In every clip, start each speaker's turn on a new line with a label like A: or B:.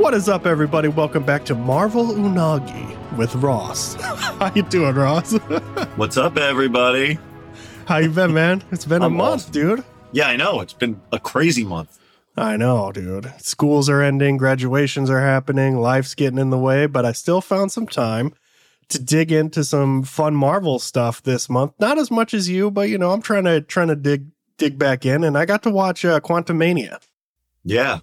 A: What is up, everybody? Welcome back to Marvel Unagi with Ross. How you doing, Ross?
B: What's up, everybody?
A: How you been, man? It's been a
B: I'm
A: month,
B: awesome.
A: dude.
B: Yeah, I know. It's been a crazy month.
A: I know, dude. Schools are ending, graduations are happening, life's getting in the way, but I still found some time to dig into some fun Marvel stuff this month. Not as much as you, but you know, I'm trying to trying to dig dig back in, and I got to watch uh, Quantumania.
B: Yeah.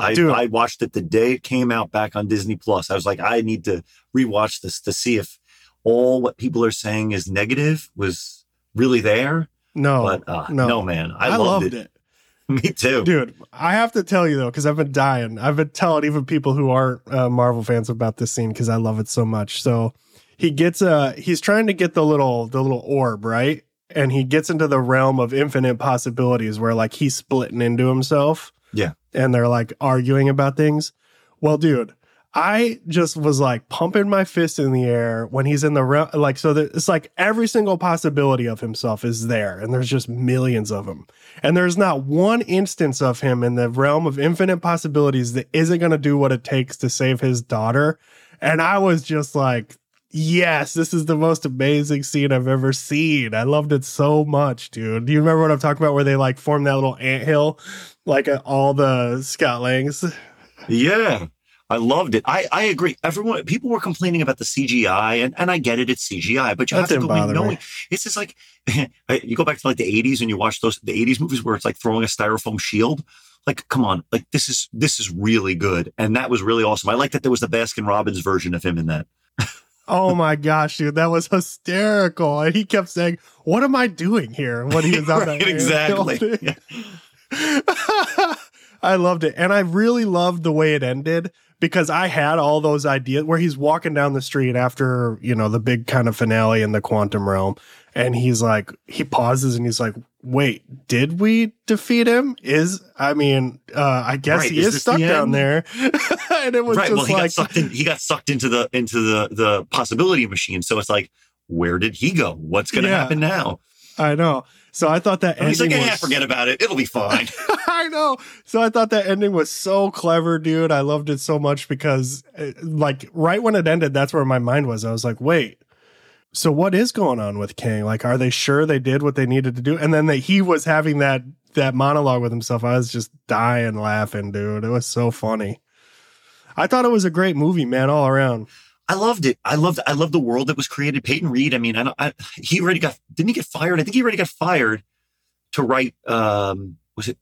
B: I,
A: Dude.
B: I watched it the day it came out back on Disney Plus. I was like, I need to rewatch this to see if all what people are saying is negative was really there.
A: No,
B: but uh,
A: no.
B: no. man, I,
A: I,
B: loved,
A: loved
B: it.
A: it.
B: Me too.
A: Dude, I have to tell you though, because I've been dying. I've been telling even people who aren't uh, Marvel fans about this scene because I love it so much. So he gets uh he's trying to get the little the little orb right, and he gets into the realm of infinite possibilities where like he's splitting into himself.
B: Yeah.
A: and they're like arguing about things. Well, dude. I just was like pumping my fist in the air when he's in the realm. Like, so that it's like every single possibility of himself is there, and there's just millions of them. And there's not one instance of him in the realm of infinite possibilities that isn't going to do what it takes to save his daughter. And I was just like, yes, this is the most amazing scene I've ever seen. I loved it so much, dude. Do you remember what I'm talking about where they like form that little anthill like at all the Scott Langs?
B: Yeah. I loved it. I, I agree. Everyone, people were complaining about the CGI, and, and I get it. It's CGI, but you
A: That
B: have to go in knowing
A: me.
B: it's just like you go back to like the '80s and you watch those the '80s movies where it's like throwing a styrofoam shield. Like, come on, like this is this is really good, and that was really awesome. I like that there was the Baskin Robbins version of him in that.
A: Oh my gosh, dude, that was hysterical. And he kept saying, What am I doing here? When he was on
B: Right, exactly. Yeah.
A: I loved it. And I really loved the way it ended because I had all those ideas where he's walking down the street after, you know, the big kind of finale in the quantum realm. And he's like, he pauses and he's like, wait, did we defeat him? Is, I mean, uh, I guess
B: Right,
A: he
B: is
A: is stuck down there. and it was
B: right.
A: just
B: Well, he
A: like,
B: got sucked in. He got sucked into the into the the possibility machine. So it's like, where did he go? What's going to
A: Yeah.
B: happen now?
A: I know. So I thought that
B: And he's like,
A: ending
B: yeah,
A: was-
B: forget about it. It'll be fine.
A: I know. So I thought that ending was so clever, dude. I loved it so much because, uh, like, right when it ended, that's where my mind was. I was like, wait, so what is going on with King? Like, are they sure they did what they needed to do? And then that he was having that that monologue with himself. I was just dying laughing, dude. It was so funny. I thought it was a great movie, man, all around.
B: I loved it. I loved. I loved the world that was created. Peyton Reed. I mean, I, don't, I he already got. Didn't he get fired? I think he already got fired to write. Um, was it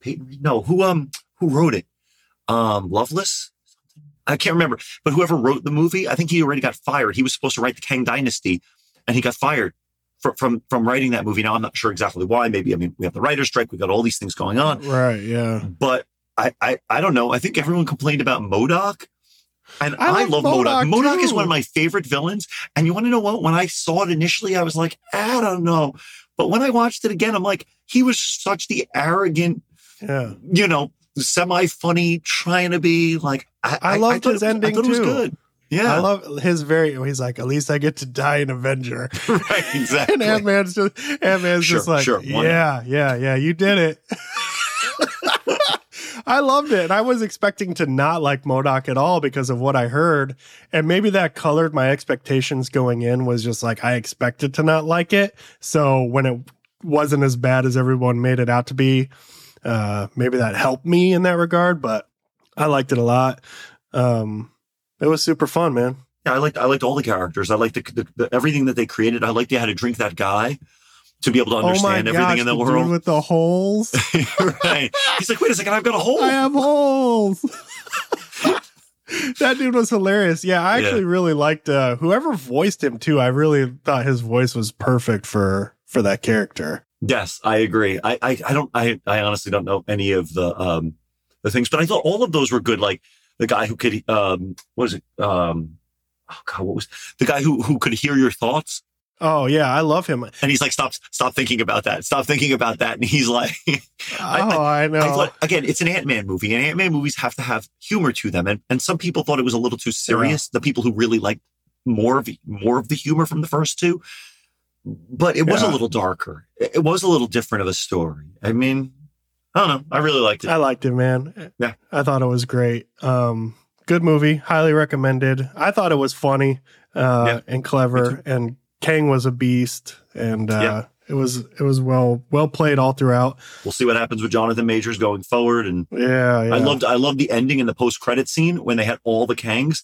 B: Peyton Reed? No, who um who wrote it? Um, Loveness. I can't remember, but whoever wrote the movie, I think he already got fired. He was supposed to write the Kang Dynasty, and he got fired from from from writing that movie. Now I'm not sure exactly why. Maybe I mean we have the writer's strike. We got all these things going on,
A: Right? Yeah.
B: but I I I don't know. I think everyone complained about MODOK. And
A: I
B: I, love
A: MODOK.
B: MODOK is one of my favorite villains. And you want to know what? When I saw it initially, I was like, I don't know. But when I watched it again, I'm like, he was such the arrogant,
A: Yeah.
B: you know, semi funny, trying to be like. I,
A: I loved
B: thought
A: his
B: it
A: ending,
B: I thought it was
A: too.
B: good. Yeah,
A: I love his very. He's like, at least I get to die an Avenger.
B: right, exactly.
A: And Ant Man's just Ant Man's
B: Sure,
A: just like,
B: sure,
A: yeah, yeah, yeah, you did it. I loved it. And I was expecting to not like MODOK at all because of what I heard. And maybe that colored my expectations going in was just like I expected to not like it. So when it wasn't as bad as everyone made it out to be, uh, maybe that helped me in that regard. But I liked it a lot. Um, it was super fun, man.
B: Yeah, I liked I liked all the characters. I liked the, the, the everything that they created. I liked they had to drink that guy to be able to understand
A: oh my
B: everything
A: gosh,
B: in the,
A: the
B: world.
A: with the holes.
B: right. He's like, wait a second, I've got a hole.
A: I have holes. that dude was hilarious. Yeah, I
B: Yeah.
A: actually really liked uh, whoever voiced him too. I really thought his voice was perfect for for that character.
B: Yes, I agree. I, I, I don't, I, I honestly don't know any of the, um, the things, but I thought all of those were good. Like the guy who could, um, what is it? Um, oh God, what was the guy who, who could hear your thoughts?
A: Oh yeah, I love him.
B: And he's like, stop, stop thinking about that. Stop thinking about that. And he's like, I-
A: oh, I, know.
B: I thought, again, it's an Ant-Man movie and Ant-Man movies have to have humor to them. And, and some people thought it was a little too serious. The people who really liked more of, more of the humor from the first two, but it was
A: Yeah.
B: a little darker. It was a little different of a story. I mean, I don't know. I really liked it.
A: I liked it, man.
B: Yeah.
A: I thought it was great. Um, good movie, highly recommended. I thought it was funny uh,
B: Yeah.
A: and clever, and Kang was a beast, and uh,
B: Yeah.
A: it was it was well well played all throughout.
B: We'll see what happens with Jonathan Majors going forward. And
A: Yeah, yeah.
B: I loved I loved the ending in the post credit scene when they had all the Kangs.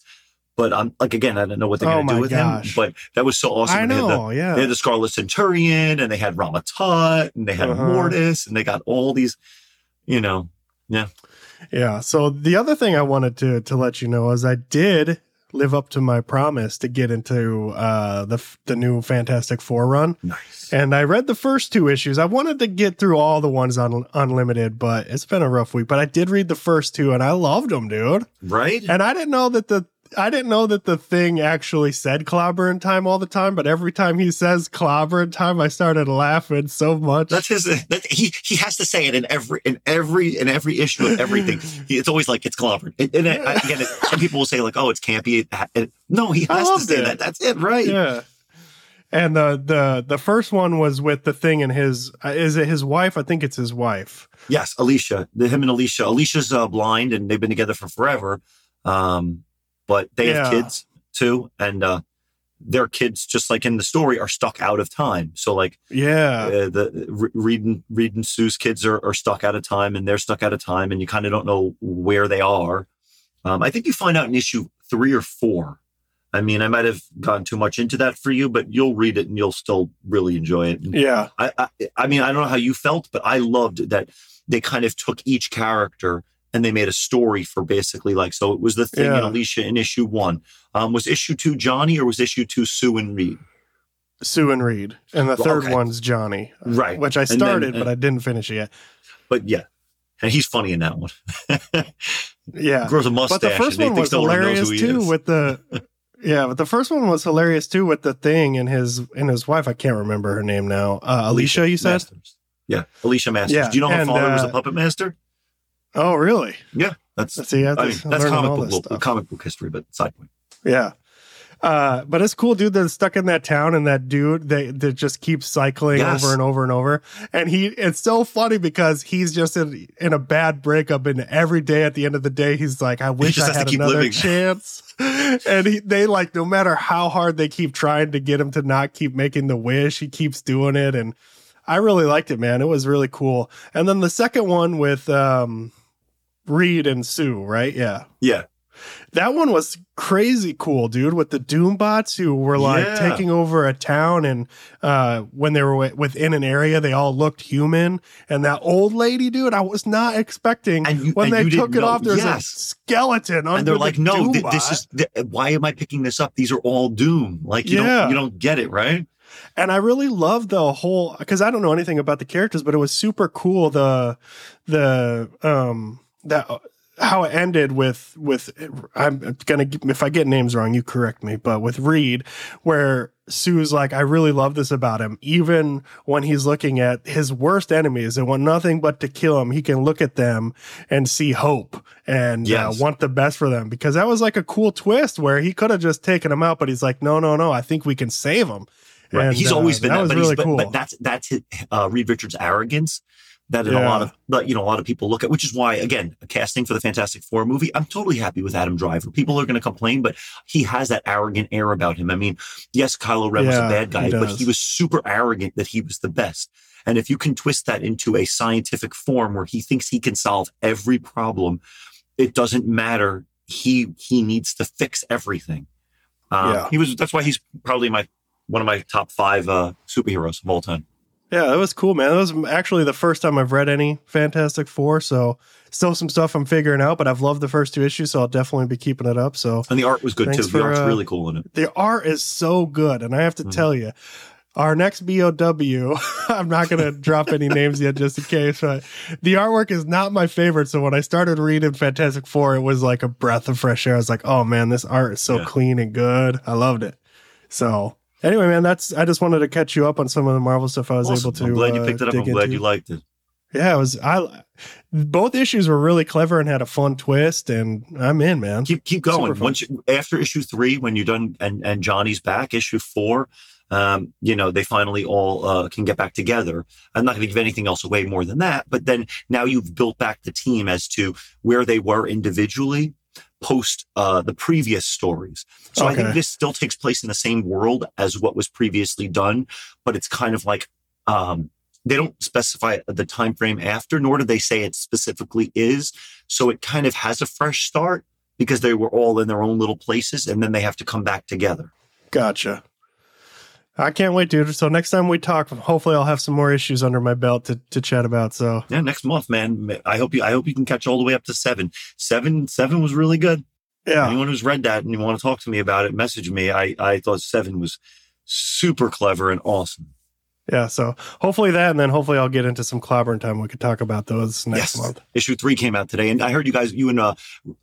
B: But I'm like again, I don't know what they're
A: Oh
B: going to do with
A: gosh.
B: him. But that was so awesome.
A: I
B: They had the-
A: know. yeah.
B: They had the Scarlet Centurion and they had Rama-Tut and they had
A: Uh-huh.
B: Mortis and they got all these, you know,
A: Yeah. Yeah. So the other thing I wanted to to let you know is I did live up to my promise to get into uh, the the new Fantastic Four run,
B: nice.
A: and I read the first two issues. I wanted to get through all the ones on Unlimited, but it's been a rough week. But I did read the first two, and I loved them, dude.
B: Right?
A: And I didn't know that the I didn't know that the thing actually said clobberin' time all the time, but every time he says clobberin' time, I started laughing so much.
B: That's his. That, he he has to say it in every in every in every issue of everything. He, it's always like it's clobbered. And, and I, again, it, some people will say like, "Oh, it's campy." It, no, he has to say
A: it.
B: that. That's it, right?
A: Yeah. And the the the first one was with the thing and his uh, is it his wife? I think it's his wife.
B: Yes, Alicia. The, him and Alicia. Alicia's uh, blind, and they've been together for forever. Um, but they have kids too, and uh, their kids, just like in the story, are stuck out of time. So, like
A: Yeah.
B: uh, the Re- Reed and Reed and Sue's kids are, are stuck out of time, and they're stuck out of time, and you kind of don't know where they are. Um, I think you find out in issue three or four. I mean, I might have gone too much into that for you, but you'll read it and you'll still really enjoy it. And
A: Yeah.
B: I, I, I mean, I don't know how you felt, but I loved that they kind of took each character and they made a story for basically like so. It was the thing in Alicia in issue one. Um, was issue two Johnny or was issue two Sue and Reed?
A: Sue and Reed. And the
B: Well,
A: third
B: okay.
A: one's Johnny.
B: Right.
A: Which I
B: And then-
A: started,
B: and-
A: but I didn't finish it yet.
B: But yeah, and he's funny in that one.
A: Yeah.
B: Grows a mustache.
A: But the first one was
B: no one knows
A: hilarious too with the Yeah, but the first one was hilarious too with the thing and his and his wife. I can't remember her name now. Uh, Alicia, you said?
B: Masters. Yeah, Alicia Masters.
A: Yeah,
B: Do you know her
A: and,
B: father was a
A: uh,
B: puppet master?
A: Oh, really?
B: Yeah, that's
A: See, I,
B: I mean, that's comic book, comic book history, but side point.
A: Yeah. Uh, but it's cool, dude. That's stuck in that town, and that dude that that just keeps cycling
B: Yes.
A: over and over and over. And he, it's so funny because he's just in in a bad breakup, and every day at the end of the day, he's like, "I wish I had another
B: living.
A: chance." and he, they like, no matter how hard they keep trying to get him to not keep making the wish, he keeps doing it, and I really liked it, man. It was really cool. And then the second one with um, Reed and Sue, right? Yeah.
B: Yeah,
A: That one was crazy cool, dude, with the Doombots who were like
B: Yeah.
A: taking over a town. And uh, when they were wi- within an area, they all looked human. And that old lady, dude, I was not expecting
B: you-
A: when they took it
B: know-
A: off, there's
B: yes.
A: a skeleton under
B: and they're
A: the
B: like, no, th- this is th- why am I picking this up? These are all Doom. Like you
A: Yeah.
B: don't you don't get it, right?
A: and I really love the whole because I don't know anything about the characters, but it was super cool the the um that how it ended with with I'm gonna if I get names wrong, you correct me, but with Reed, where Sue's like, I really love this about him. Even when he's looking at his worst enemies that want nothing but to kill him, he can look at them and see hope and
B: Yes.
A: uh, want the best for them. Because that was like a cool twist where he could have just taken him out, but he's like, no, no, no, I think we can save him.
B: Right.
A: And,
B: he's
A: uh,
B: always been
A: that
B: that, but,
A: really
B: he's, but,
A: cool.
B: but that's that's his, uh, Reed Richards' arrogance that in a lot of but you know a lot of people look at, which is why again casting for the Fantastic Four movie, I'm totally happy with Adam Driver. People are going to complain, but he has that arrogant air about him. I mean, yes, Kylo Ren was a bad guy,
A: he
B: but he was super arrogant that he was the best. And if you can twist that into a scientific form where he thinks he can solve every problem, it doesn't matter. He he needs to fix everything. Uh,
A: Yeah.
B: He was. That's why he's probably my one of my top five uh, superheroes of all time.
A: Yeah, that was cool, man. That was actually the first time I've read any Fantastic Four, so still some stuff I'm figuring out, but I've loved the first two issues, so I'll definitely be keeping it up. So
B: And the art was good too. The art's
A: uh,
B: really cool in it.
A: the art is so good, and I have to
B: Mhm.
A: tell you, our next BOW, I'm not going to drop any names yet just in case, but the artwork is not my favorite. So when I started reading Fantastic Four, it was like a breath of fresh air. I was like, oh man, this art is so
B: Yeah.
A: clean and good. I loved it. So anyway, man, that's I just wanted to catch you up on some of the Marvel stuff I was
B: Awesome.
A: able to.
B: I'm glad you
A: uh,
B: picked it up. I'm glad
A: into.
B: you liked it.
A: Yeah, it was. I both issues were really clever and had a fun twist, and I'm in, man.
B: Keep keep going. Once you, after issue three, when you're done and and Johnny's back, issue four, um, you know, they finally all uh, can get back together. I'm not going to give anything else away more than that. But then now you've built back the team as to where they were individually post uh, the previous stories. So I think this still takes place in the same world as what was previously done, but it's kind of like um, they don't specify the time frame after, nor do they say it specifically is. So it kind of has a fresh start because they were all in their own little places, and then they have to come back together.
A: Gotcha. I can't wait, dude. So next time we talk, hopefully I'll have some more issues under my belt to, to chat about. So
B: Yeah, next month, man. I hope you. I hope you can catch all the way up to seven. Seven, seven was really good.
A: yeah,
B: Anyone who's read that and you want to talk to me about it, message me. I I thought seven was super clever and awesome.
A: yeah. So hopefully that, and then hopefully I'll get into some clobbering time. We could talk about those next
B: yes.
A: month.
B: Issue three came out today, and I heard you guys, you and uh,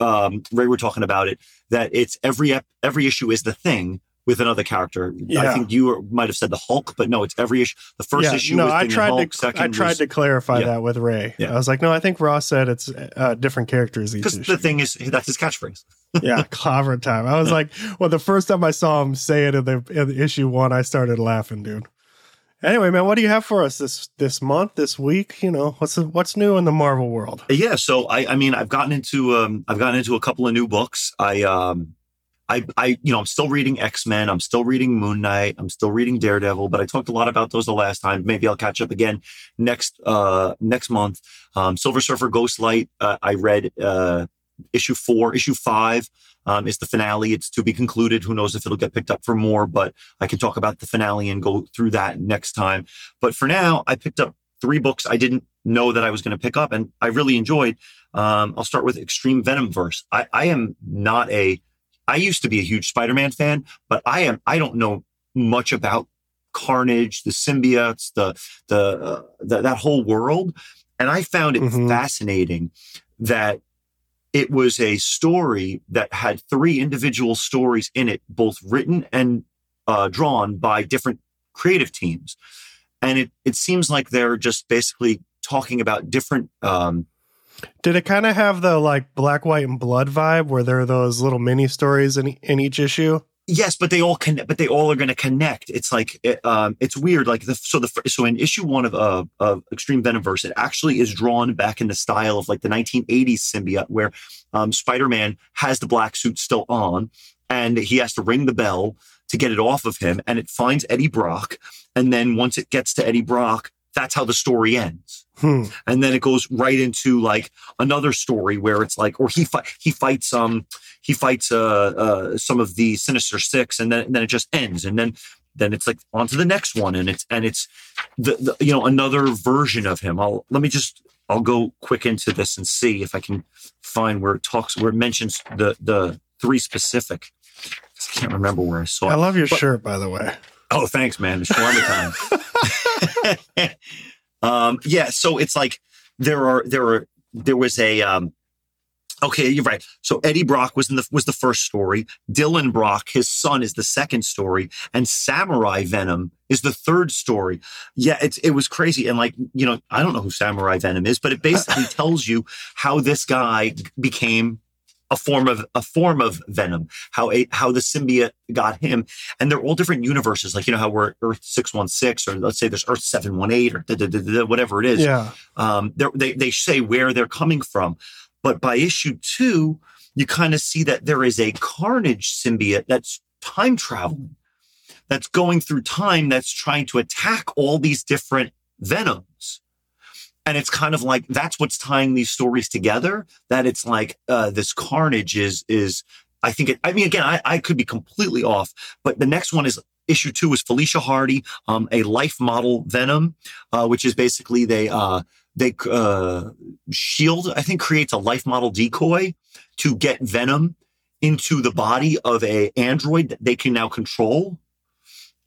B: um, Ray were talking about it. That it's every ep- every issue is the thing with another character. I think you might have said the Hulk, but no, it's every issue. The first
A: yeah,
B: issue.
A: no,
B: was
A: I tried
B: Hulk,
A: to
B: Second
A: I tried
B: was-
A: to clarify
B: Yeah.
A: that with Ray.
B: Yeah.
A: I was like, no, I think Ross said it's uh, different characters each
B: because the thing is that's his catchphrase.
A: yeah, clobber time. I was like, well, the first time I saw him say it in the, in the issue one, I started laughing, dude. Anyway, man, what do you have for us this this month, this week? You know, what's what's new in the Marvel world?
B: Yeah, so I I mean I've gotten into um I've gotten into a couple of new books. I um I I you know I'm still reading X-Men, I'm still reading Moon Knight, I'm still reading Daredevil, but I talked a lot about those the last time. Maybe I'll catch up again next uh next month. Um Silver Surfer Ghostlight uh, I read uh issue 4, issue 5 um is the finale. It's to be concluded. Who knows if it'll get picked up for more, but I can talk about the finale and go through that next time. But for now, I picked up three books I didn't know that I was going to pick up and I really enjoyed. Um, I'll start with Extreme Venomverse. I, I am not a, I used to be a huge Spider-Man fan, but I am, I don't know much about Carnage, the symbiotes, the, the, uh, the that whole world. And I found it
A: Mhm.
B: fascinating that it was a story that had three individual stories in it, both written and uh, drawn by different creative teams. And it, it seems like they're just basically talking about different um,
A: Did it kind of have the like black, white, and blood vibe where there are those little mini stories in in each issue?
B: Yes, but they all connect. But they all are going to connect. It's like it, um, it's weird. Like the so the so in issue one of uh, of Extreme Venomverse, it actually is drawn back in the style of like the 1980s symbiote, where um, Spider Man has the black suit still on, and he has to ring the bell to get it off of him, and it finds Eddie Brock, and then once it gets to Eddie Brock, that's how the story ends.
A: Hmm.
B: and then it goes right into like another story where it's like or he fight he fights um he fights uh uh some of the sinister six and then and then it just ends and then then it's like on to the next one and it's and it's the, the you know another version of him i'll let me just i'll go quick into this and see if i can find where it talks where it mentions the the three specific i can't remember where i saw it.
A: I love your
B: But-
A: shirt, by the way.
B: Oh, thanks, man. It's shawarma time. um, yeah, so it's like there are there are there was a um okay, you're right. So Eddie Brock was in the was the first story. Dylan Brock, his son, is the second story, and Samurai Venom is the third story. Yeah, it's it was crazy. And like, you know, I don't know who Samurai Venom is, but it basically tells you how this guy became a form of a form of venom how a how the symbiote got him. And they're all different universes like you know how we're earth 616 or let's say there's earth 718 or da, da, da, whatever it is.
A: Yeah.
B: um they they say where they're coming from. But by issue 2 you kind of see that there is a carnage symbiote that's time traveling that's going through time that's trying to attack all these different venoms and it's kind of like that's what's tying these stories together that it's like uh this carnage is is i think it i mean again i, I could be completely off but the next one is issue two is felicia hardy um a life model venom uh which is basically they uh they uh shield i think creates a life model decoy to get venom into the body of a android that they can now control.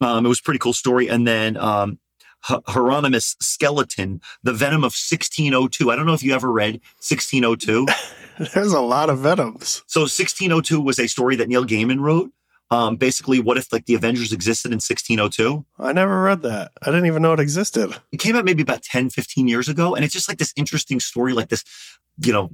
B: Um it was pretty cool story. And then um H- Hieronymus Skeleton, the Venom of 1602. I don't know if you ever read 1602.
A: There's a lot of venoms.
B: So 1602 was a story that Neil Gaiman wrote. Um, basically, what if like the Avengers existed in 1602?
A: I never read that. I didn't even know it existed.
B: It came out maybe about 10, 15 years ago. And it's just like this interesting story, like this, you know,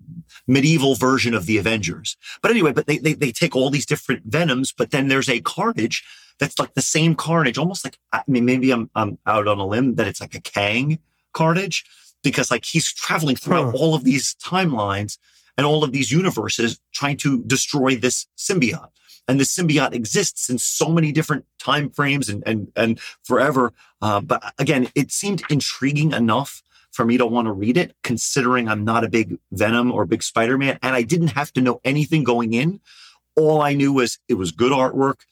B: medieval version of the Avengers. But anyway, but they, they, they take all these different venoms, but then there's a carnage that's like the same carnage, almost like I mean, maybe I'm I'm out on a limb that it's like a Kang carnage because like he's traveling throughout
A: Huh.
B: all of these timelines and all of these universes trying to destroy this symbiote. And the symbiote exists in so many different time frames and and and forever. Uh, but again, it seemed intriguing enough for me to want to read it, considering I'm not a big Venom or big Spider-Man, and I didn't have to know anything going in. All I knew was it was good artwork,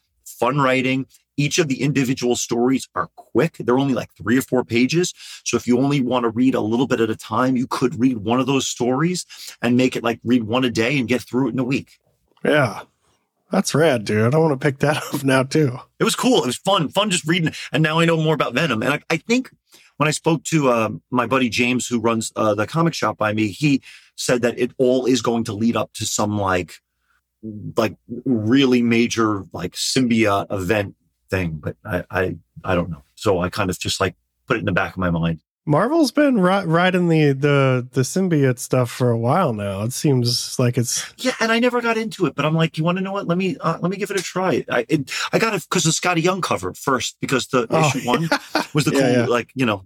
B: fun writing. Each of the individual stories are quick. They're only like three or four pages. So if you only want to read a little bit at a time, you could read one of those stories and make it like read one a day and get through it in a week.
A: Yeah. That's rad, dude. I want to pick that up now too.
B: It was cool. It was fun, fun just reading. And now I know more about Venom. And I, I think when I spoke to uh, my buddy James, who runs uh, the comic shop by me, he said that it all is going to lead up to some like, like really major like symbiote event thing. But I, I, I don't know. So I kind of just like put it in the back of my mind.
A: Marvel's been ri- riding the the the symbiote stuff for a while now. It seems like it's
B: Yeah, and I never got into it, but I'm like, you want to know what? Let me uh, let me give it a try. I it, I got it because the Skottie Young cover first because the
A: Oh,
B: issue one was the cool
A: yeah.
B: like you know,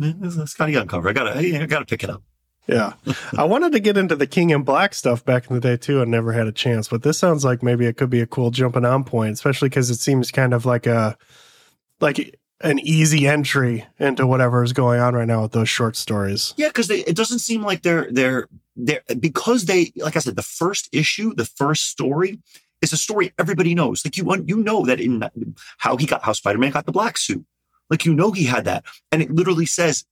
B: Skottie Young cover. I gotta I gotta pick it up.
A: Yeah. I wanted to get into the King in Black stuff back in the day too, and never had a chance. But this sounds like maybe it could be a cool jumping on point, especially because it seems kind of like a like an easy entry into whatever is going on right now with those short stories.
B: Yeah, because it doesn't seem like they're they're they're because they like I said, the first issue, the first story is a story everybody knows. Like you you know that in how he got how Spider Man got the black suit. Like you know he had that, and it literally says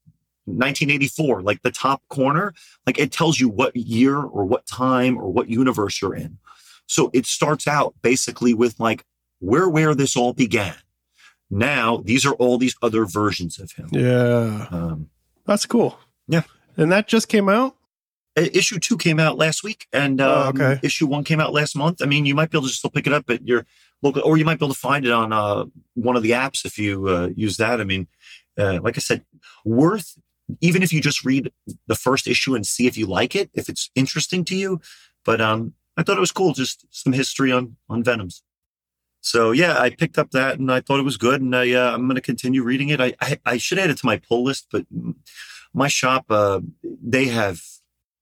B: 1984, like the top corner, like it tells you what year or what time or what universe you're in. So it starts out basically with like where where this all began. Now these are all these other versions of him.
A: Yeah,
B: Um,
A: that's cool.
B: Yeah.
A: and that just came out.
B: Issue two came out last week, and
A: Oh,
B: um,
A: okay.
B: issue one came out last month. I mean, you might be able to still pick it up at your local, or you might be able to find it on uh, one of the apps if you uh, use that. I mean, uh, like I said, worth even if you just read the first issue and see if you like it, if it's interesting to you. But um, I thought it was cool, just some history on on Venoms. So yeah, I picked up that and I thought it was good, and I uh, I'm going to continue reading it. I, I I should add it to my pull list, but my shop uh, they have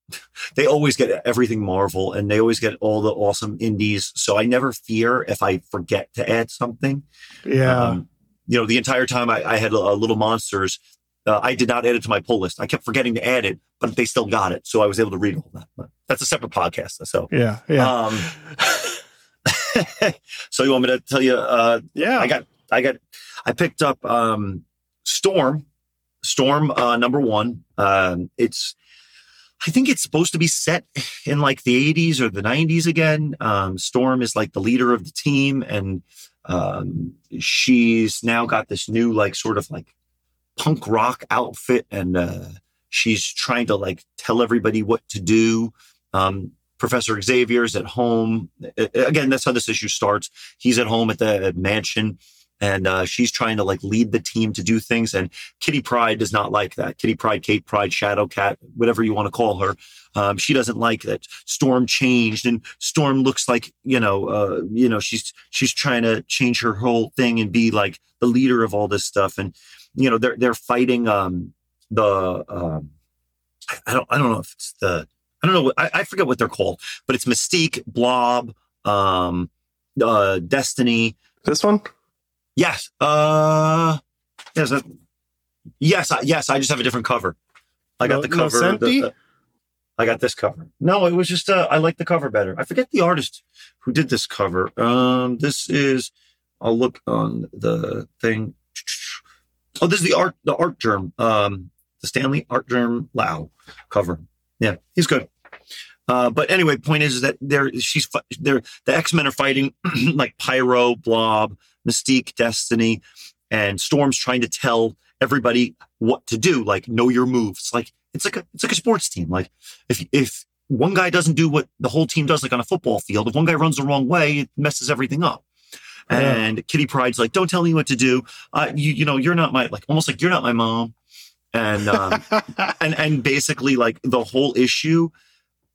B: they always get everything Marvel and they always get all the awesome indies. So I never fear if I forget to add something.
A: Yeah,
B: Um, you know, the entire time I, I had uh, Little Monsters, uh, I did not add it to my pull list. I kept forgetting to add it, but they still got it. So I was able to read all that. But that's a separate podcast. So,
A: yeah, yeah,
B: um, so you want me to tell you, uh,
A: yeah.
B: I got, I got, I picked up um, Storm, Storm uh, number one. Um, it's, I think it's supposed to be set in like the 80s or the 90s again. Um, Storm is like the leader of the team, and um, she's now got this new like sort of like punk rock outfit, and uh, she's trying to like tell everybody what to do. Um, Professor Xavier's at home. Again, that's how this issue starts. He's at home at the mansion and uh, she's trying to like lead the team to do things. And Kitty Pryde does not like that. Kitty Pryde, Kate Pryde, Shadow Cat, whatever you want to call her. Um, she doesn't like that Storm changed and Storm looks like, you know, uh, you know, she's, she's trying to change her whole thing and be like the leader of all this stuff. And, you know, they're, they're fighting, um, the, um, I- don't, I don't know if it's the, I don't know. what I, I forget what they're called, but it's Mystique, Blob, um, uh, Destiny.
A: this one.
B: Yes. Uh, yes. uh, yes. I, yes. I just have a different cover. I got
A: No-
B: the cover.
A: no
B: the- the- I got this cover. No, it was just, uh, I like the cover better. I forget the artist who did this cover. Um, this is, I'll look on the thing. Oh, this is the art, the Artgerm, um, the Stanley Artgerm Lau cover. Yeah, he's good. Uh, but anyway, point is, is that they're, she's, there. the X-Men are fighting like Pyro, Blob, Mystique, Destiny, and Storm's trying to tell everybody what to do, like know your moves. Like it's like a it's like a sports team. Like if if one guy doesn't do what the whole team does, like on a football field, if one guy runs the wrong way, it messes everything up.
A: Yeah.
B: And Kitty Pryde's like, "Don't tell me what to do. Uh, you you know, you're not my like almost like you're not my mom." And um, and and basically like the whole issue.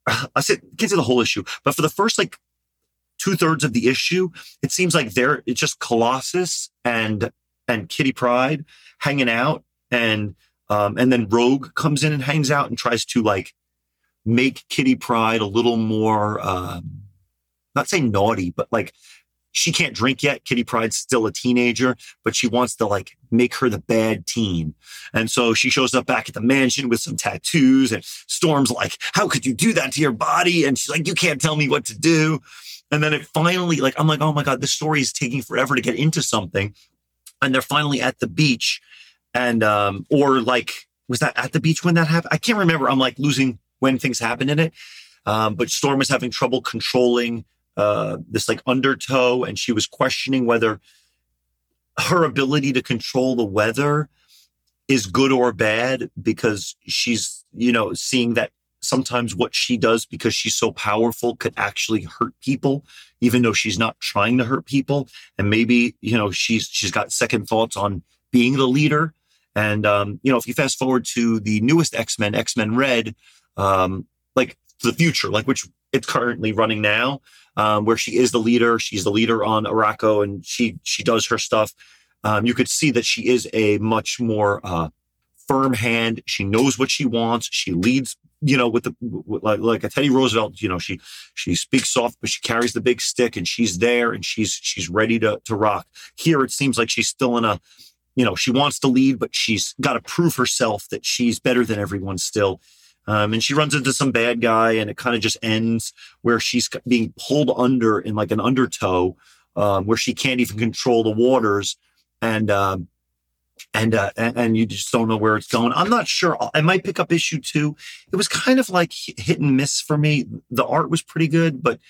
B: I said can't say the whole issue, but for the first like two thirds of the issue, it seems like they're it's just Colossus and and Kitty Pryde hanging out, and um, and then Rogue comes in and hangs out and tries to like make Kitty Pryde a little more, um, not saying naughty, but like she can't drink yet. Kitty Pryde's still a teenager, but she wants to like make her the bad teen. And so she shows up back at the mansion with some tattoos and Storm's like, how could you do that to your body? And she's like, you can't tell me what to do. And then it finally, like, I'm like, oh my God, this story is taking forever to get into something. And they're finally at the beach. And, um, or like, was that at the beach when that happened? I can't remember. I'm like losing when things happen in it. Um, but Storm is having trouble controlling uh, this like undertow, and she was questioning whether her ability to control the weather is good or bad because she's, you know, seeing that sometimes what she does because she's so powerful could actually hurt people, even though she's not trying to hurt people. And maybe, you know, she's, she's got second thoughts on being the leader. And, um, you know, if you fast forward to the newest X-Men, X-Men Red, um, like the future, like which it's currently running now, um, where she is the leader. She's the leader on Arakko and she, she does her stuff. Um, you could see that she is a much more, uh, firm hand. She knows what she wants. She leads, you know, with the, like, like a Teddy Roosevelt, you know, she, she speaks soft, but she carries the big stick and she's there and she's, she's ready to, to rock. Here, it seems like she's still in a, you know, she wants to lead, but she's got to prove herself that she's better than everyone still. Um, and she runs into some bad guy and it kind of just ends where she's being pulled under in like an undertow, um, where she can't even control the waters. And, um, and, uh, and, and you just don't know where it's going. I'm not sure. I might pick up issue two. It was kind of like hit and miss for me. The art was pretty good, but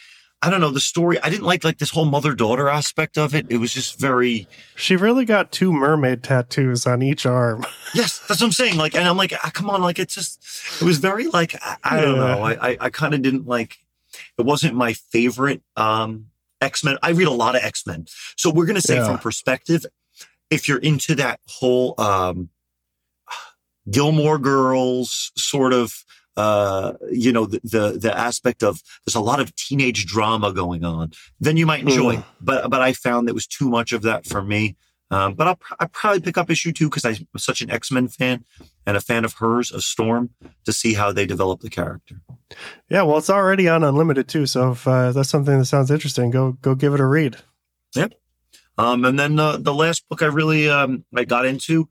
B: I don't know the story. I didn't like like this whole mother daughter aspect of it. It was just very.
A: She really got two mermaid tattoos on each arm.
B: yes, that's what I'm saying. Like, and I'm like, ah, come on, like it's just. It was very like I, I don't know. I I, I kind of didn't like. It wasn't my favorite um X Men. I read a lot of X Men, so we're gonna say yeah. from perspective, if you're into that whole um Gilmore Girls sort of uh, you know, the, the, the aspect of there's a lot of teenage drama going on, then you might enjoy. Mm. But but I found there was too much of that for me. Um, but I'll, I'll probably pick up issue two because I'm such an X Men fan and a fan of hers, of Storm, to see how they develop the character.
A: Yeah, well, it's already on Unlimited too, so if uh, that's something that sounds interesting, go go give it a read.
B: Yep. Um, and then uh, the last book I really um, I got into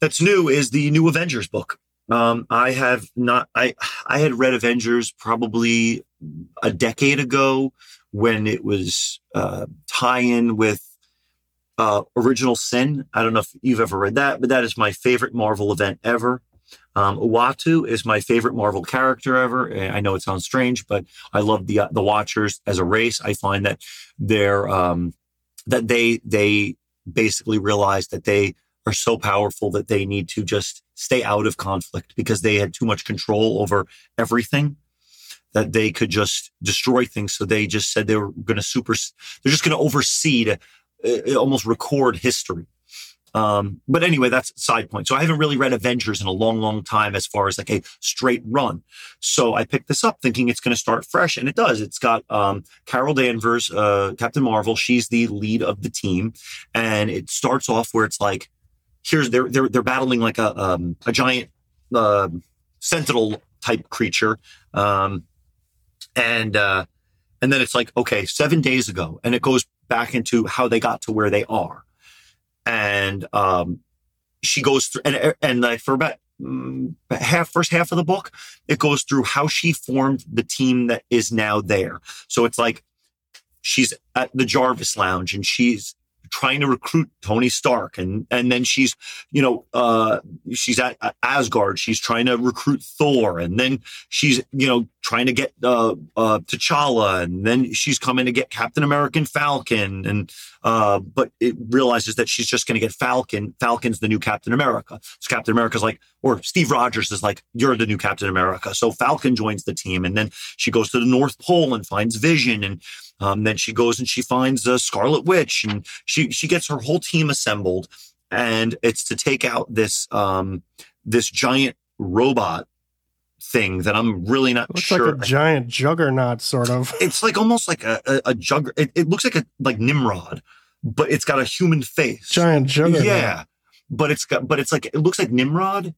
B: that's new is the new Avengers book. Um, I have not. I I had read Avengers probably a decade ago when it was uh, tie-in with uh, Original Sin. I don't know if you've ever read that, but that is my favorite Marvel event ever. Um, Uatu is my favorite Marvel character ever. I know it sounds strange, but I love the the Watchers as a race. I find that they're um, that they they basically realize that they are so powerful that they need to just stay out of conflict because they had too much control over everything that they could just destroy things. So they just said they were going to super, they're just going to oversee to uh, almost record history. Um, but anyway, that's side point. So I haven't really read Avengers in a long, long time as far as like a straight run. So I picked this up thinking it's going to start fresh and it does. It's got, um, Carol Danvers, uh, Captain Marvel. She's the lead of the team and it starts off where it's like, here's they're they're they're battling like a um, a giant uh, sentinel type creature, um, and uh, and then it's like okay, seven days ago, and it goes back into how they got to where they are, and um, she goes through and and like for about mm, half first half of the book, it goes through how she formed the team that is now there. So it's like she's at the Jarvis Lounge and she's trying to recruit Tony Stark, and and then she's you know uh, she's at, Asgard. She's trying to recruit Thor, and then she's you know trying to get uh, uh, T'Challa, and then she's coming to get Captain American Falcon, and uh, but it realizes that she's just going to get Falcon. Falcon's the new Captain America. So Captain America's like, or Steve Rogers is like, you're the new Captain America. So Falcon joins the team, and then she goes to the North Pole and finds Vision, and um, then she goes and she finds a Scarlet Witch, and she she gets her whole team assembled, and it's to take out this um, this giant robot thing that I'm really not
A: Looks
B: sure.
A: like a giant juggernaut, sort of.
B: it's like almost like a a, a jug. It, it looks like a like Nimrod, but it's got a human face.
A: Giant juggernaut.
B: Yeah, but it's got but it's like it looks like Nimrod,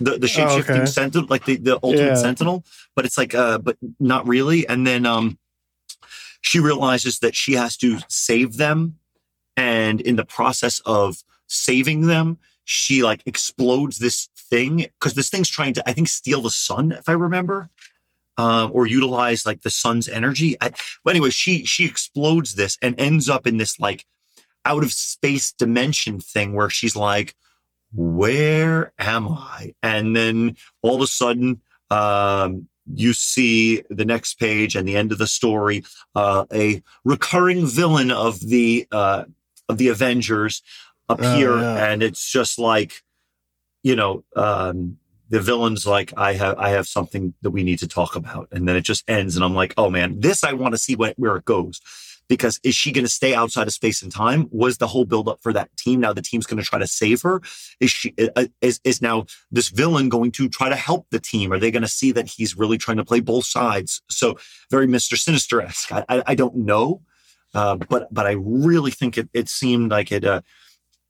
B: the the shape shifting
A: Oh, okay.
B: sentinel, like the the ultimate
A: Yeah.
B: sentinel. But it's like uh, but not really. And then um, she realizes that she has to save them, and in the process of saving them, she like explodes this thing because this thing's trying to I think steal the sun, if I remember. Um, or utilize like the sun's energy. I, but anyway, she she explodes this and ends up in this like out of space dimension thing where she's like, where am I? And then all of a sudden, um, you see the next page and the end of the story, uh, a recurring villain of the, uh, of the Avengers appear.
A: Oh, yeah.
B: And it's just like, you know, um, the villain's like, I have, I have something that we need to talk about. And then it just ends. And I'm like, oh man, this I want to see where, where it goes because is she going to stay outside of space and time? Was the whole buildup for that team? Now the team's going to try to save her. Is she uh, is is now this villain going to try to help the team? Are they going to see that he's really trying to play both sides? So very Mister Sinister esque. I, I I don't know, uh, but but I really think it it seemed like it. Uh,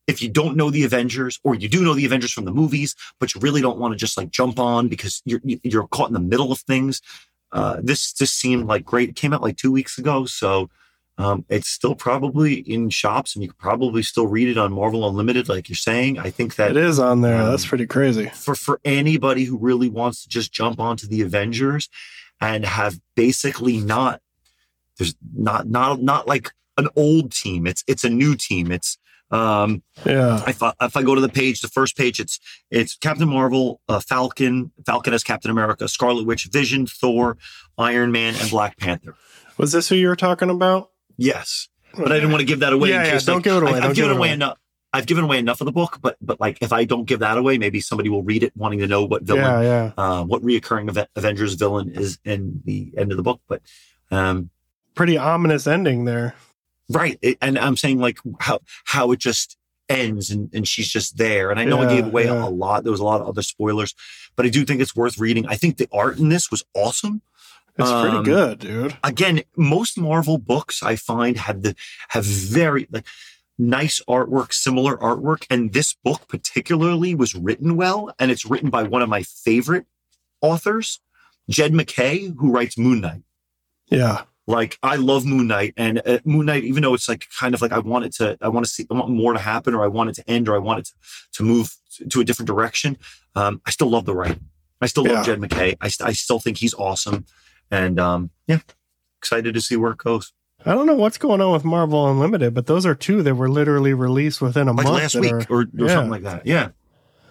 B: if you don't know the Avengers, or you do know the Avengers from the movies, but you really don't want to just like jump on because you're you're caught in the middle of things. Uh, this just seemed like great. It came out like two weeks ago, so um, it's still probably in shops, and you could probably still read it on Marvel Unlimited, like you're saying. I think that
A: It is on there.
B: Um,
A: That's pretty crazy.
B: for for anybody who really wants to just jump onto the Avengers and have basically not there's not not not like an old team. It's it's a new team. It's um
A: Yeah.
B: if I, if I go to the page, the first page, it's it's Captain Marvel, uh, Falcon, Falcon as Captain America, Scarlet Witch, Vision, Thor, Iron Man, and Black Panther.
A: Was this who you were talking about?
B: Yes, but I didn't want to give that away.
A: Yeah,
B: in
A: yeah, don't
B: like,
A: give it away,
B: I,
A: don't
B: have
A: give
B: given
A: it
B: away
A: away.
B: enough. I've given away enough of the book, but but like if I don't give that away, maybe somebody will read it wanting to know what villain,
A: Yeah, yeah.
B: uh, what reoccurring Ave- Avengers villain is in the end of the book. But um,
A: Pretty ominous ending there.
B: Right, and I'm saying like how how it just ends and, and she's just there. And I know I gave away
A: yeah.
B: a lot. There was a lot of other spoilers, but I do think it's worth reading. I think the art in this was awesome.
A: It's pretty
B: Um,
A: good, dude.
B: again, most Marvel books I find have the have very like nice artwork, similar artwork, and this book particularly was written well, and it's written by one of my favorite authors, Jed MacKay, who writes Moon Knight.
A: Yeah.
B: Like I love Moon Knight, and uh, Moon Knight, even though it's like kind of like I want it to, I want to see, I want more to happen, or I want it to end, or I want it to, to move to a different direction. Um, I still love the writing. I still love
A: Yeah.
B: Jed MacKay. I, st- I still think he's awesome, and um, yeah, excited to see where it goes.
A: I don't know what's going on with Marvel Unlimited, but those are two that were literally released within a
B: Like
A: month.
B: last week
A: are-
B: or, or
A: yeah.
B: something like that. Yeah.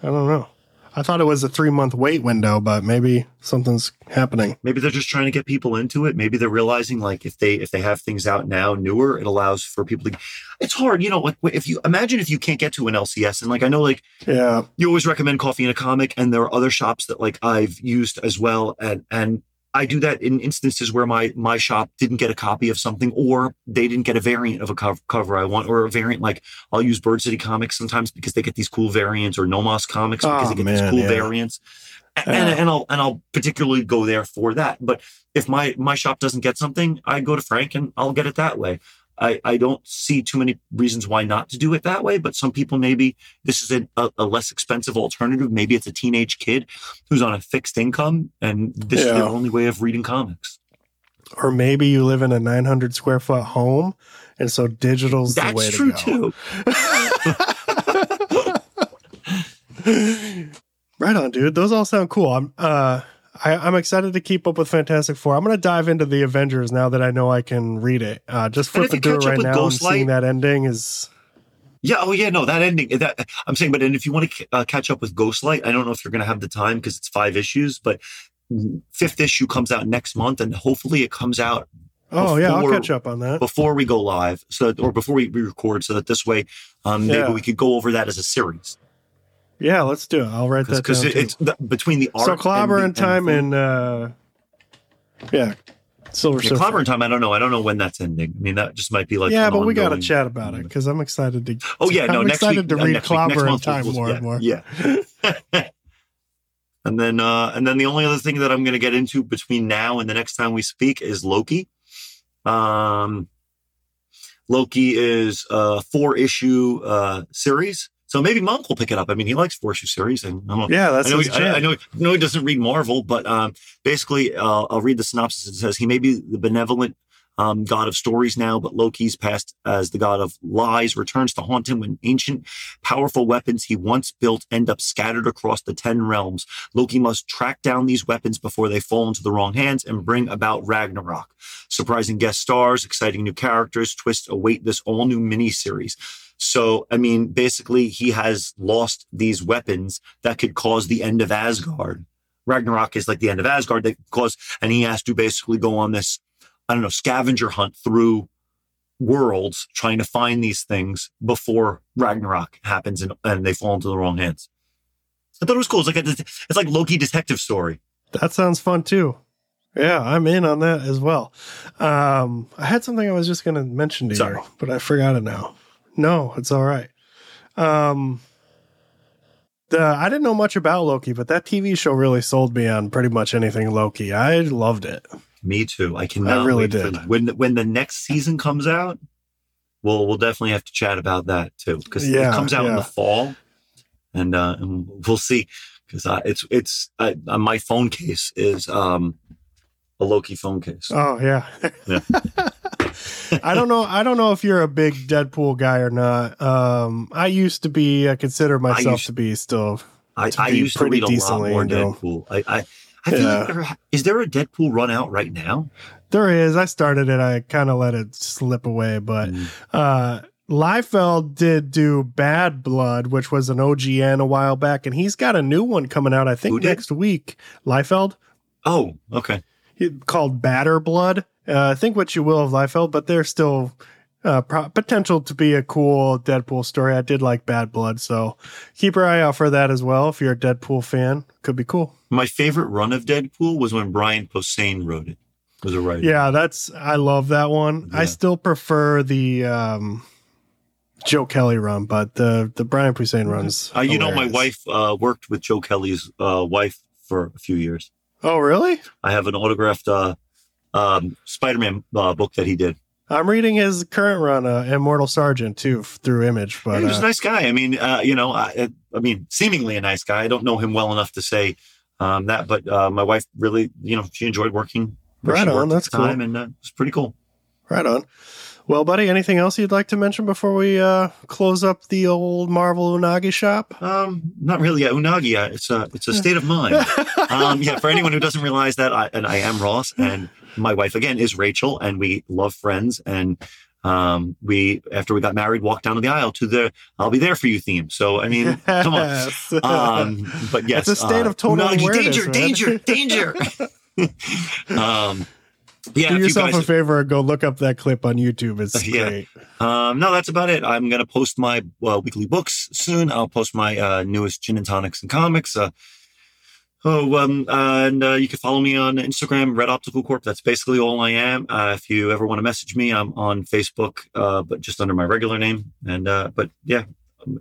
A: I don't know. I thought it was a three month wait window, but maybe something's happening.
B: Maybe they're just trying to get people into it. Maybe they're realizing like if they if they have things out now newer, it allows for people to. It's hard, you know. Like if you imagine if you can't get to an LCS, and like I know like
A: Yeah.
B: you always recommend coffee and a comic and there are other shops that like i've used as well and and i do that in instances where my my shop didn't get a copy of something or they didn't get a variant of a cover, cover i want or a variant like i'll use bird city comics sometimes because they get these cool variants or nomos comics because
A: Oh,
B: they get these cool
A: yeah.
B: variants A-
A: Yeah.
B: and, and i'll and i'll particularly go there for that but if my my shop doesn't get something i go to frank and i'll get it that way I, I don't see too many reasons why not to do it that way, but some people maybe this is a, a, a less expensive alternative. Maybe it's a teenage kid who's on a fixed income and this is
A: Yeah.
B: their only way of reading comics.
A: Or maybe you live in a 900 square foot home, and so digital's the way
B: That's
A: to
B: true
A: go.
B: too.
A: Right on, dude. Those all sound cool. I'm uh I, I'm excited to keep up with Fantastic Four. I'm gonna dive into the Avengers now that I know I can read it. Uh just flipping through it right now and seeing that ending is
B: Yeah. Oh, yeah. No, that ending. That I'm saying, but and if you want to uh, catch up with Ghostlight, I don't know if you're going to have the time because it's five issues, but fifth issue comes out next month, and hopefully it comes out
A: Oh yeah, I'll catch up on that.
B: before we go live, so or before we we record, so that this way, um, maybe
A: Yeah.
B: we could go over that as a series
A: Yeah, let's do it. I'll write that
B: because
A: down.
B: it, it's the, between the art.
A: so Clobber
B: the-
A: and time
B: the-
A: and uh yeah. Silver
B: Yeah, Clobber and time. I don't know. I don't know when that's ending. I mean, that just might be like
A: yeah, but we got to chat about it because I'm excited to.
B: Oh yeah, no.
A: I'm
B: next
A: excited
B: week,
A: to
B: uh,
A: read
B: week, next
A: Clobber in
B: month,
A: time
B: we'll-
A: more
B: yeah,
A: and more.
B: Yeah. And then, uh, and then the only other thing that I'm going to get into between now and the next time we speak is Loki. Um, Loki is a four issue uh, series. So maybe Monk will pick it up. I mean, he likes four issue series, and I don't know.
A: Yeah, that's
B: I know, he, I. I know, I know he doesn't read Marvel, but um, basically, uh, I'll read the synopsis. It says he may be the benevolent um, god of stories now, but Loki's past as the god of lies returns to haunt him when ancient, powerful weapons he once built end up scattered across the ten realms. Loki must track down these weapons before they fall into the wrong hands and bring about Ragnarok. Surprising guest stars, exciting new characters, twists await this all new mini series. So, I mean, basically, he has lost these weapons that could cause the end of Asgard. Ragnarok is like the end of Asgard that cause, and he has to basically go on this, I don't know, scavenger hunt through worlds trying to find these things before Ragnarok happens and, and they fall into the wrong hands. I thought it was cool. It's like a, it's like Loki detective story.
A: That sounds fun too. Yeah, I'm in on that as well. Um, I had something I was just going to mention to
B: Sorry.
A: you, but I forgot it now. No, it's all right. Um, the I didn't know much about Loki, but that TV show really sold me on pretty much anything Loki. I loved it.
B: Me too. I cannot
A: really
B: wait for-
A: did.
B: when when the next season comes out. We'll we'll definitely have to chat about that too because
A: Yeah,
B: it comes out in the fall, and uh, and we'll see because it's it's uh, uh, my phone case is um a Loki phone case.
A: Oh yeah.
B: Yeah.
A: I don't know. I don't know if you're a big Deadpool guy or not. Um, I used to be. I consider myself
B: used-
A: to be still.
B: I,
A: to
B: I
A: be
B: used to
A: pretty
B: read a lot more. Deadpool. I I, I feel
A: Yeah.
B: like there, is there a Deadpool run out right now?
A: There is. I started it. I kind of let it slip away, but uh Liefeld did do Bad Blood, which was an OGN a while back, and he's got a new one coming out, I think, next week. Liefeld,
B: Oh, okay.
A: He- called Badder Blood. Uh, think what you will of Liefeld, but there's still uh, pro- potential to be a cool Deadpool story. I did like Bad Blood, so keep your eye out for that as well. If you're a Deadpool fan, could be cool.
B: My favorite run of Deadpool was when Brian Posehn wrote it. Was a writer.
A: Yeah, that's I love that one. I still prefer the um Joe Kelly run, but the the Brian Posehn runs.
B: Uh, you know, my wife uh, worked with Joe Kelly's uh, wife for a few years.
A: Oh, really?
B: I have an autographed uh, um, Spider-Man uh, book that he did.
A: I'm reading his current run, uh, Immortal Sergeant, too, through Image. But
B: he was a
A: uh,
B: nice guy. I mean, uh, you know, I, I mean, seemingly a nice guy. I don't know him well enough to say um, that, but uh, my wife really, you know, she enjoyed working.
A: Right on, that's
B: cool. time, and uh, it was pretty cool.
A: right on. Well, buddy, anything else you'd like to mention before we uh, close up the old Marvel Unagi shop?
B: Um, not really. Yeah, unagi. uh, It's a it's a state of mind. um, yeah, for anyone who doesn't realize that, I, and I am Ross, and my wife again is Rachel, and we love Friends, and um, we after we got married, walked down the aisle to the "I'll be there for you" theme. So I mean, come on. Um, but yes,
A: It's a state
B: uh,
A: of total
B: unagi,
A: awareness,
B: danger,
A: man.
B: danger, danger. um, yeah,
A: Do
B: if you
A: yourself
B: guys,
A: a favor and go look up that clip on YouTube. It's
B: Yeah.
A: great.
B: Um, no, that's about it. I'm going to post my uh, weekly books soon. I'll post my uh, newest gin and tonics and comics. Uh, oh, um, and uh, you can follow me on Instagram, Red Optical Corp. That's basically all I am. Uh, if you ever want to message me, I'm on Facebook, uh, but just under my regular name. And uh, but yeah,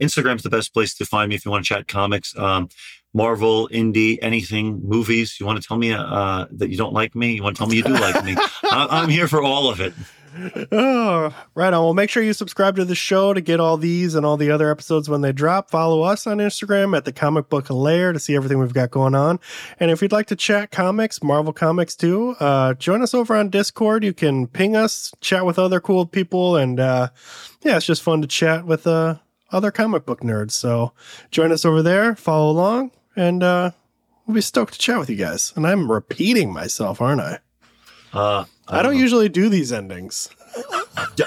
B: Instagram's the best place to find me if you want to chat comics. Um, Marvel, indie, anything, movies. You want to tell me uh, that you don't like me? You want to tell me you do like me? I- I'm here for all of it.
A: Oh, right on. Well, make sure you subscribe to the show to get all these and all the other episodes when they drop. Follow us on Instagram at the Comic Book Lair to see everything we've got going on. And if you'd like to chat comics, Marvel comics too, uh, join us over on Discord. You can ping us, chat with other cool people, and uh, yeah, it's just fun to chat with uh, other comic book nerds. So join us over there, follow along, and uh, we'll be stoked to chat with you guys. And I'm repeating myself, aren't I?
B: Uh,
A: I don't usually do these endings.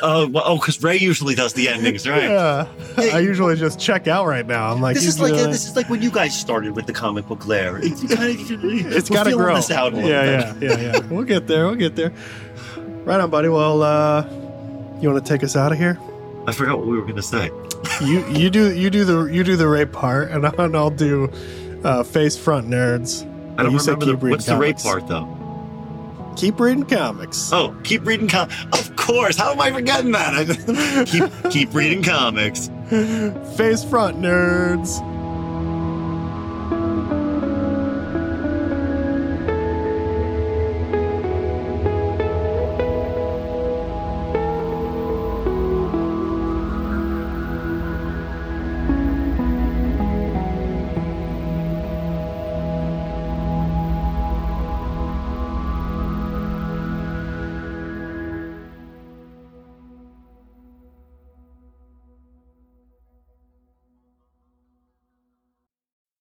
B: Uh, well, oh, because Ray usually does the endings, right?
A: Yeah, I usually just check out right now. I'm like,
B: This is like
A: doing-
B: this is like when you guys started with the comic book lair. It's kind of
A: it's got to grow.
B: This out a little
A: yeah, yeah, yeah, yeah. We'll get there. We'll get there. Right on, buddy. Well, uh, you want to take us out of here?
B: I forgot what we were going to say.
A: You you do you do the you do the Ray part, and I'll, and I'll do uh, face front nerds.
B: I don't
A: You
B: remember the, what's the rape
A: comics.
B: part though.
A: Keep reading comics.
B: Oh, keep reading com. Of course. How am I forgetting that? keep keep reading comics.
A: Face front nerds.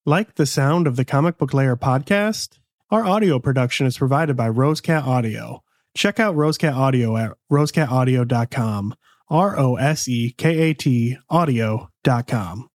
A: Like the sound of the Comic Book Lair podcast? Our audio production is provided by Rosekat Audio. Check out Rosekat Audio at rosekataudio.com. R O S E K A T audio.com.